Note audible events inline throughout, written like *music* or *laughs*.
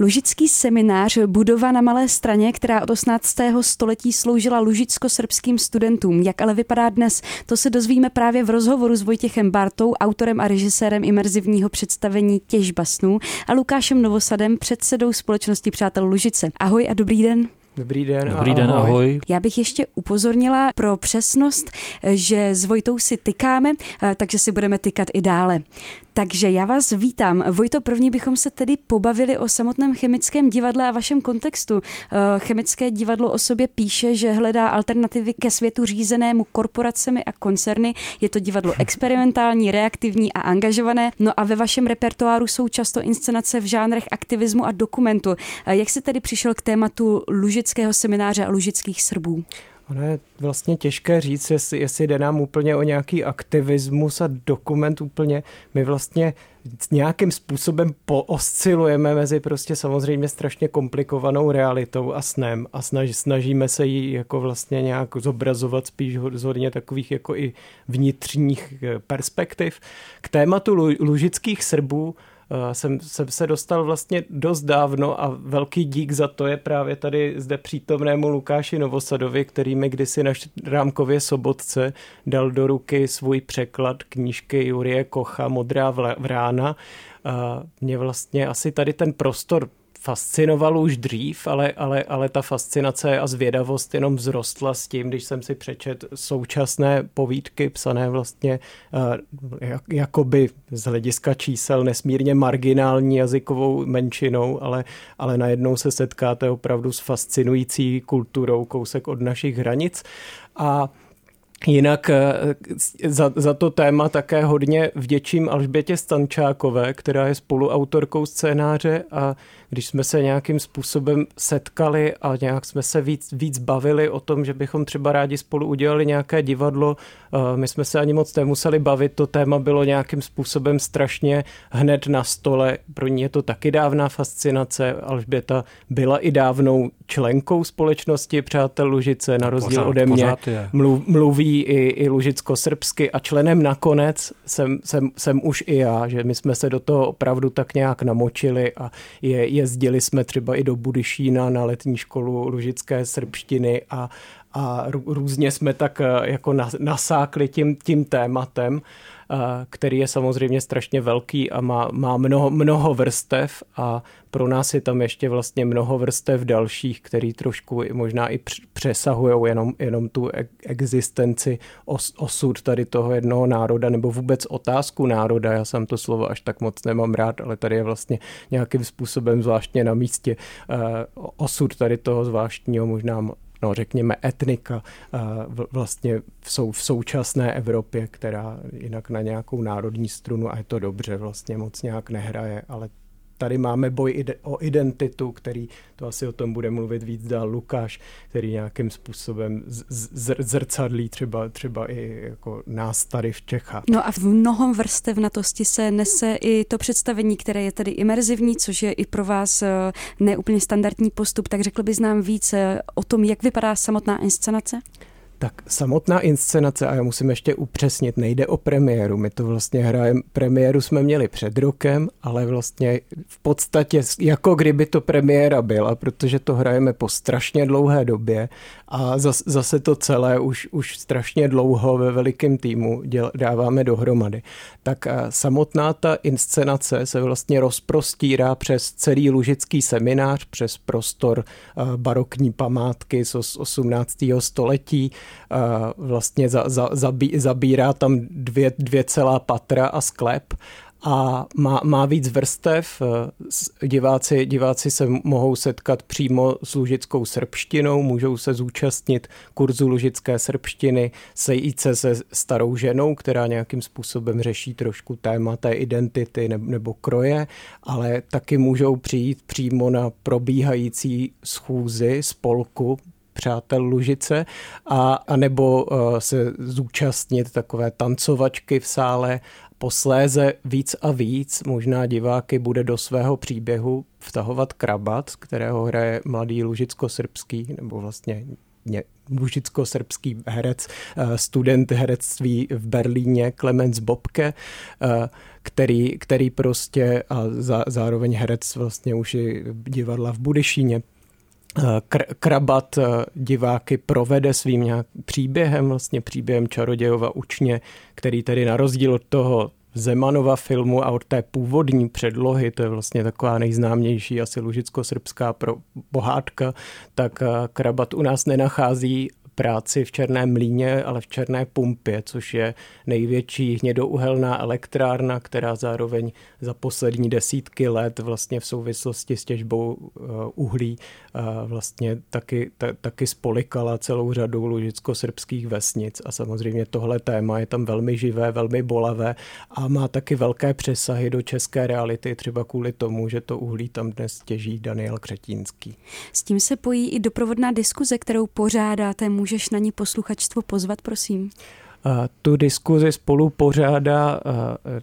Lužický seminář budova na Malé straně, která od 18. století sloužila lužicko-srbským studentům. Jak ale vypadá dnes, to se dozvíme právě v rozhovoru s Vojtěchem Bartou, autorem a režisérem imerzivního představení Těžba snů a Lukášem Novosadem, předsedou společnosti Přátel Lužice. Ahoj a dobrý den. Dobrý den. Dobrý ahoj. den, ahoj. Já bych ještě upozornila pro přesnost, že s Vojtou si tykáme, takže si budeme tykat i dále. Takže já vás vítám. Vojto, první bychom se tedy pobavili o samotném chemickém divadle a vašem kontextu. Chemické divadlo o sobě píše, že hledá alternativy ke světu řízenému korporacemi a koncerny. Je to divadlo *laughs* experimentální, reaktivní a angažované. No a ve vašem repertoáru jsou často inscenace v žánrech aktivismu a dokumentu. Jak se tedy přišel k tématu lužického semináře a lužických Srbů? Ono je vlastně těžké říct, jestli, jestli jde nám úplně o nějaký aktivismus a dokument úplně. My vlastně nějakým způsobem pooscilujeme mezi prostě samozřejmě strašně komplikovanou realitou a snem a snaž, snažíme se ji jako vlastně nějak zobrazovat spíš z hodně takových jako i vnitřních eh, perspektiv. K tématu lužických Srbů jsem, jsem se dostal vlastně dost dávno a velký dík za to je právě tady zde přítomnému Lukáši Novosadovi, který mi kdysi na Rámkově sobotce dal do ruky svůj překlad knížky Jurie Kocha Modrá vrána. Mě vlastně asi tady ten prostor fascinoval už dřív, ale, ale, ale ta fascinace a zvědavost jenom vzrostla s tím, když jsem si přečet současné povídky psané vlastně uh, jak, jakoby z hlediska čísel nesmírně marginální jazykovou menšinou, ale, ale najednou se setkáte opravdu s fascinující kulturou kousek od našich hranic. A Jinak eh, za, za to téma také hodně vděčím Alžbětě Stančákové, která je spoluautorkou scénáře a když jsme se nějakým způsobem setkali a nějak jsme se víc, víc bavili o tom, že bychom třeba rádi spolu udělali nějaké divadlo, eh, my jsme se ani moc nemuseli bavit, to téma bylo nějakým způsobem strašně hned na stole, pro ní je to taky dávná fascinace, Alžběta byla i dávnou členkou společnosti Přátel Lužice, na rozdíl pořád, ode mě mluv, mluví i, i lužicko-srbsky. A členem nakonec jsem, jsem, jsem už i já, že my jsme se do toho opravdu tak nějak namočili a je, jezdili jsme třeba i do Budyšína na letní školu lužické srbštiny a, a různě jsme tak eh, jako nasákli tím, tím tématem který je samozřejmě strašně velký a má, má mnoho, mnoho vrstev a pro nás je tam ještě vlastně mnoho vrstev dalších, který trošku možná i přesahují jenom, jenom tu existenci, os, osud tady toho jednoho národa nebo vůbec otázku národa. Já jsem to slovo až tak moc nemám rád, ale tady je vlastně nějakým způsobem zvláštně na místě osud tady toho zvláštního možná no, řekněme, etnika vlastně jsou v současné Evropě, která jinak na nějakou národní strunu, a je to dobře, vlastně moc nějak nehraje, ale tady máme boj o identitu, který, to asi o tom bude mluvit víc dál Lukáš, který nějakým způsobem zrcadlí třeba, třeba i jako nás tady v Čechách. No a v mnohom vrstevnatosti se nese i to představení, které je tedy imerzivní, což je i pro vás eh, neúplně standardní postup, tak řekl bys nám víc eh, o tom, jak vypadá samotná inscenace? Tak samotná inscenace, a já musím ještě upřesnit, nejde o premiéru. My to vlastně hrajeme, premiéru jsme měli před rokem, ale vlastně v podstatě jako kdyby to premiéra byla, protože to hrajeme po strašně dlouhé době a zase to celé už, už strašně dlouho ve velikém týmu děl, dáváme dohromady. Tak samotná ta inscenace se vlastně rozprostírá přes celý lužický seminář, přes prostor barokní památky z 18. století, vlastně za, za, zabí, zabírá tam dvě, dvě celá patra a sklep a má, má víc vrstev. Diváci, diváci se mohou setkat přímo s lužickou srbštinou, můžou se zúčastnit kurzu lužické srbštiny, sejít se se starou ženou, která nějakým způsobem řeší trošku téma té identity nebo, kroje, ale taky můžou přijít přímo na probíhající schůzi spolku přátel Lužice, a, a nebo uh, se zúčastnit takové tancovačky v sále. Posléze víc a víc možná diváky bude do svého příběhu vtahovat Krabat, kterého hraje mladý lužicko-srbský, nebo vlastně lužicko-srbský herec, student herectví v Berlíně, Clemens Bobke, který, který prostě a za, zároveň herec vlastně už i divadla v Budešíně Krabat diváky provede svým nějak příběhem, vlastně příběhem Čarodějova učně, který tedy na rozdíl od toho Zemanova filmu a od té původní předlohy, to je vlastně taková nejznámější asi lužicko-srbská pro pohádka, tak Krabat u nás nenachází práci v Černém mlíně, ale v Černé pumpě, což je největší hnědouhelná elektrárna, která zároveň za poslední desítky let vlastně v souvislosti s těžbou uh, uhlí uh, vlastně taky, ta, taky spolikala celou řadu lužicko-srbských vesnic a samozřejmě tohle téma je tam velmi živé, velmi bolavé a má taky velké přesahy do české reality, třeba kvůli tomu, že to uhlí tam dnes těží Daniel Křetínský. S tím se pojí i doprovodná diskuze, kterou pořádáte můžeš na ní posluchačstvo pozvat, prosím? Tu diskuzi spolu pořádá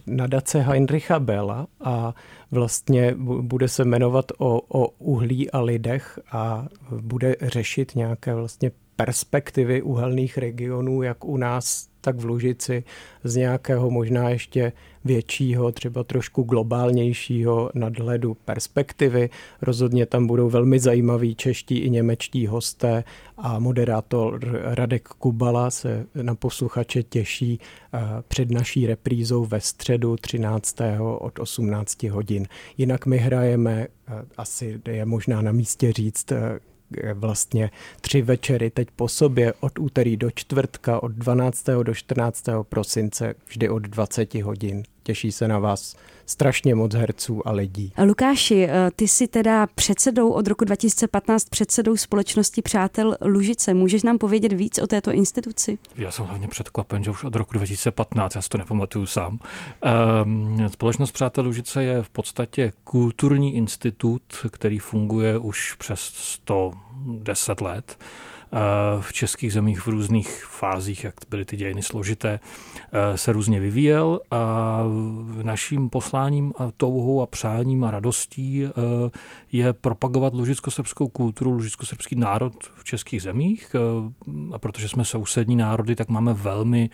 nadace Heinricha Bella a vlastně bude se jmenovat o, o uhlí a lidech a bude řešit nějaké vlastně perspektivy uhelných regionů, jak u nás, tak v Lužici, z nějakého možná ještě většího, třeba trošku globálnějšího nadhledu perspektivy. Rozhodně tam budou velmi zajímaví čeští i němečtí hosté a moderátor Radek Kubala se na posluchače těší eh, před naší reprízou ve středu 13. od 18 hodin. Jinak my hrajeme, eh, asi je možná na místě říct, eh, vlastně tři večery teď po sobě od úterý do čtvrtka od 12. do 14. prosince vždy od 20 hodin. Těší se na vás strašně moc herců a lidí. Lukáši, eh, ty jsi teda předsedou od roku 2015 předsedou společnosti Přátel Lužice. Můžeš nám povědět víc o této instituci? Já jsem hlavně předkvapen, že už od roku 2015, já si to nepamatuju sám. Ehm, společnost Přátel Lužice je v podstatě kulturní institut, který funguje už přes 110 let v českých zemích v různých fázích, jak byly ty dějiny složité, eh, se různě vyvíjel a naším posláním a touhou a přáním a radostí eh, je propagovat lužicko-srbskou kulturu, lužicko-srbský národ v českých zemích. Eh, a protože jsme sousední národy, tak máme velmi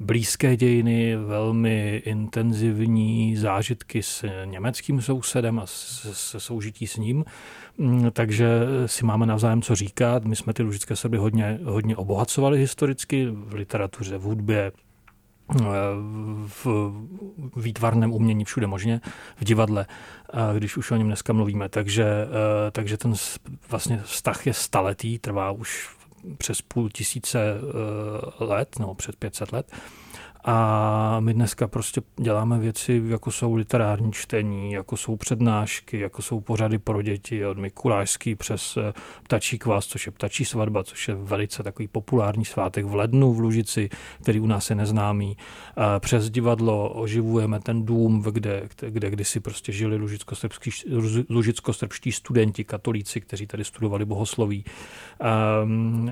blízké dějiny, velmi intenzivní zážitky s německým sousedem a se soužití s ním, mm, takže si máme navzájem co říkat. My jsme ty lužické Srby hodně, hodně obohacovali historicky v literatuře, v hudbě, v výtvarném umění všude možně, v divadle, když už o něm dneska mluvíme. Takže, eh, takže ten vlastně vztah je staletý, trvá už přes půl tisíce eh, let, nebo před 500 let. A my dneska prostě děláme věci, jako jsou literární čtení, jako jsou přednášky, jako jsou pořady pro děti od Mikulášský přes eh, Ptačí kvás, což je Ptačí svatba, což je velice takový populární svátek v lednu v Lužici, který u nás je neznámý. Přes divadlo oživujeme ten dům, kde, kde kdysi prostě žili lužicko-srbští studenti, katolíci, kteří tady studovali bohosloví. A,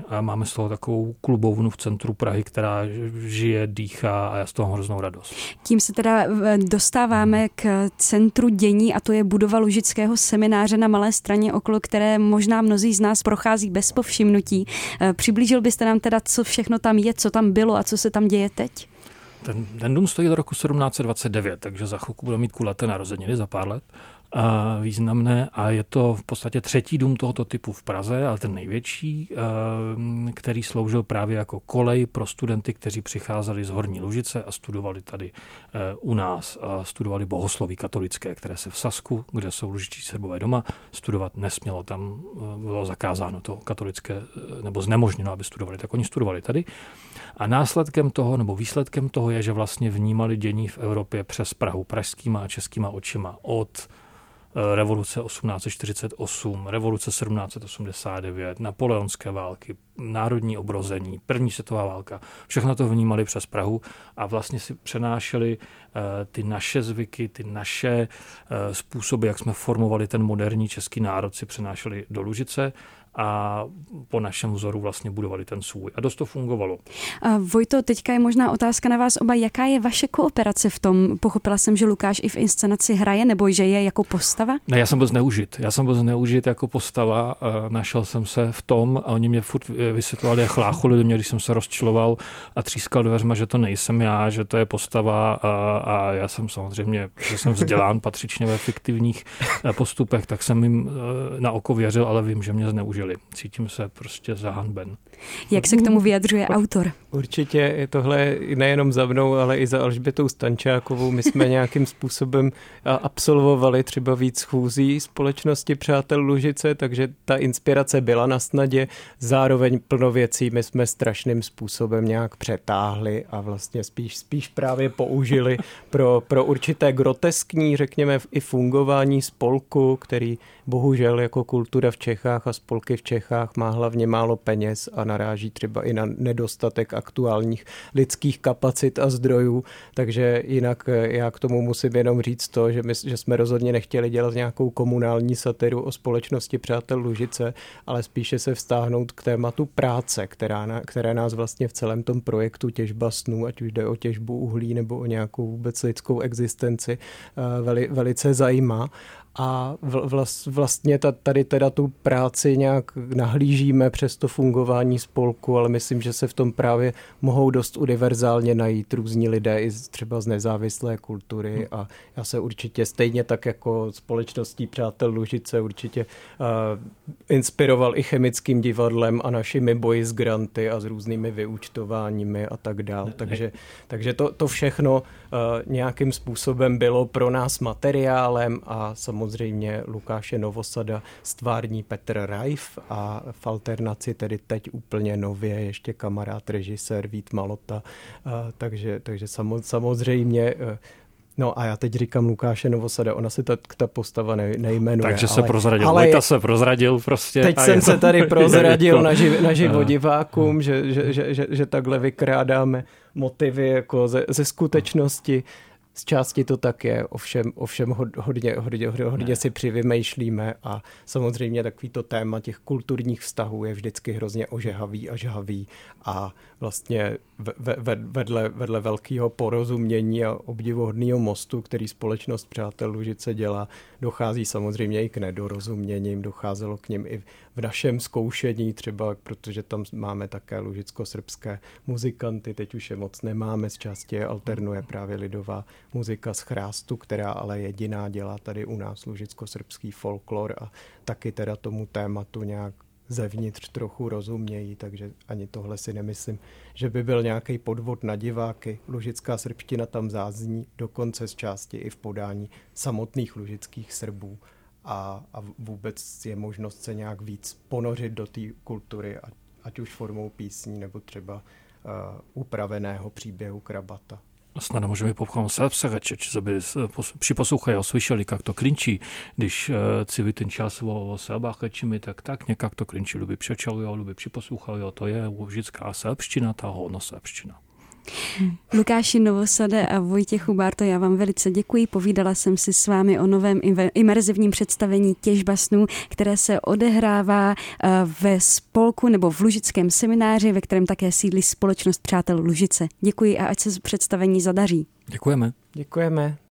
a máme z toho takovou klubovnu v centru Prahy, která žije, dýchá a já z toho hroznou radost. Tím se teda eh, dostáváme k centru dění a to je budova Lužického semináře na Malé straně, okolo které možná mnozí z nás prochází bez povšimnutí. Eh, přiblížil byste nám teda, co všechno tam je, co tam bylo a co se tam děje teď? Ten, ten dům stojí do roku 1729, takže za chvilku bude mít kulaté narozeniny za pár let významné a je to v podstatě třetí dům tohoto typu v Praze, ale ten největší, který sloužil právě jako kolej pro studenty, kteří přicházeli z Horní Lužice a studovali tady eh, u nás. A studovali bohosloví katolické, které se v Sasku, kde jsou lužičtí srbové doma, studovat nesmělo. Tam eh, bylo zakázáno to katolické, nebo znemožněno, aby studovali, tak oni studovali tady. A následkem toho, nebo výsledkem toho je, že vlastně vnímali dění v Evropě přes Prahu pražskýma a českýma očima od revoluce 1848, revoluce 1789, napoleonské války, národní obrození, první světová válka. Všechno to vnímali přes Prahu a vlastně si přenášeli eh, ty naše zvyky, ty naše eh, způsoby, jak jsme formovali ten moderní český národ, si přenášeli do Lužice a po našem vzoru vlastně budovali ten svůj. A dost to fungovalo. A Vojto, teďka je možná otázka na vás oba. Jaká je vaše kooperace v tom? Pochopila jsem, že Lukáš i v inscenaci hraje, nebo že je jako postava? Ne, já jsem byl zneužit. Já jsem byl zneužit jako postava. Našel jsem se v tom a oni mě furt vysvětlovali, jak chláchuli do mě, když jsem se rozčiloval a třískal dveřma, že to nejsem já, že to je postava a, a já jsem samozřejmě, že jsem vzdělán patřičně ve fiktivních postupech, tak jsem jim eh, na oko věřil, ale vím, že mě zneužili. Cítím se prostě zahanben. Jak se k tomu vyjadřuje autor? Určitě je tohle nejenom za mnou, ale i za Alžbětou Stančákovou. My jsme *laughs* nějakým způsobem absolvovali třeba víc schůzí společnosti Přátel Lužice, takže ta inspirace byla na snadě. Zároveň plno věcí my jsme strašným způsobem nějak přetáhli a vlastně spíš, spíš právě použili pro, pro určité groteskní, řekněme, i fungování spolku, který bohužel jako kultura v Čechách a spolky v Čechách má hlavně málo peněz a naráží třeba i na nedostatek aktuálních lidských kapacit a zdrojů, takže jinak eh, já k tomu musím jenom říct to, že, my, že jsme rozhodně nechtěli dělat nějakou komunální satiru o společnosti Přátel Lužice, ale spíše se vztáhnout k tématu práce, která na, které nás vlastně v celém tom projektu těžba snů, ať už jde o těžbu uhlí nebo o nějakou vůbec lidskou existenci, eh, veli, velice zajímá. A vlastně tady teda tu práci nějak nahlížíme přes to fungování spolku, ale myslím, že se v tom právě mohou dost univerzálně najít různí lidé i třeba z nezávislé kultury hmm. a já se určitě stejně tak jako společností Přátel Lužice určitě uh, inspiroval i chemickým divadlem a našimi boji s granty a s různými vyúčtováními a tak dál. Takže, takže to, to všechno uh, nějakým způsobem bylo pro nás materiálem a samozřejmě samozřejmě Lukáše Novosada, stvární Petr Rajf a v alternaci tedy teď úplně nově ještě kamarád režisér Vít Malota, takže, takže samozřejmě e, No a já teď říkám Lukáše Novosada, ona se ta, ta postava ne, nejmenuje. Takže se ale, prozradil, ale Vojta se prozradil prostě. Teď jsem je, se tady *laughs* prozradil na, živ, na *laughs* živo divákům, že, že, že, že, že takhle vykrádáme motivy jako ze, ze skutečnosti. Z části to tak je, ovšem, ovšem hodně, hodně, hodně, hodně si přivymýšlíme a samozřejmě takovýto téma těch kulturních vztahů je vždycky hrozně ožehavý a žhavý a vlastně vedle, vedle velkého porozumění a obdivuhodného mostu, který společnost Přátel Lužice dělá, dochází samozřejmě i k nedorozuměním, docházelo k ním i v našem zkoušení třeba, protože tam máme také lužicko-srbské muzikanty, teď už je moc nemáme, z části je alternuje právě lidová muzika z chrástu, která ale jediná dělá tady u nás lužicko-srbský folklor a taky teda tomu tématu nějak zevnitř trochu rozumějí, takže ani tohle si nemyslím, že by byl nějaký podvod na diváky. Lužická srbština tam zázní dokonce z části i v podání samotných lužických Srbů a, a vůbec je možnost se nějak víc ponořit do té kultury, ať, už formou písní nebo třeba uh, upraveného příběhu Krabata. Snad můžeme popchom serbsagačeč, aby při posluchají slyšeli, jak to klinčí. Když uh, celý ten čas o, o Serbách rečíme, tak tak nějak to klinčí. Lubi přečali, lubi připoslouchali, to je vždycká serbština, ta hodno serbština. Lukáši Novosade a Vojtěchu Bárto, já vám velice děkuji. Povídala jsem si s vámi o novém imerzivním představení Těžba snů, které se odehrává eh, ve spolku nebo v Lužickém semináři, ve kterém také sídlí společnost Přátel Lužice. Děkuji a ať se představení zadaří. Děkujeme. Děkujeme.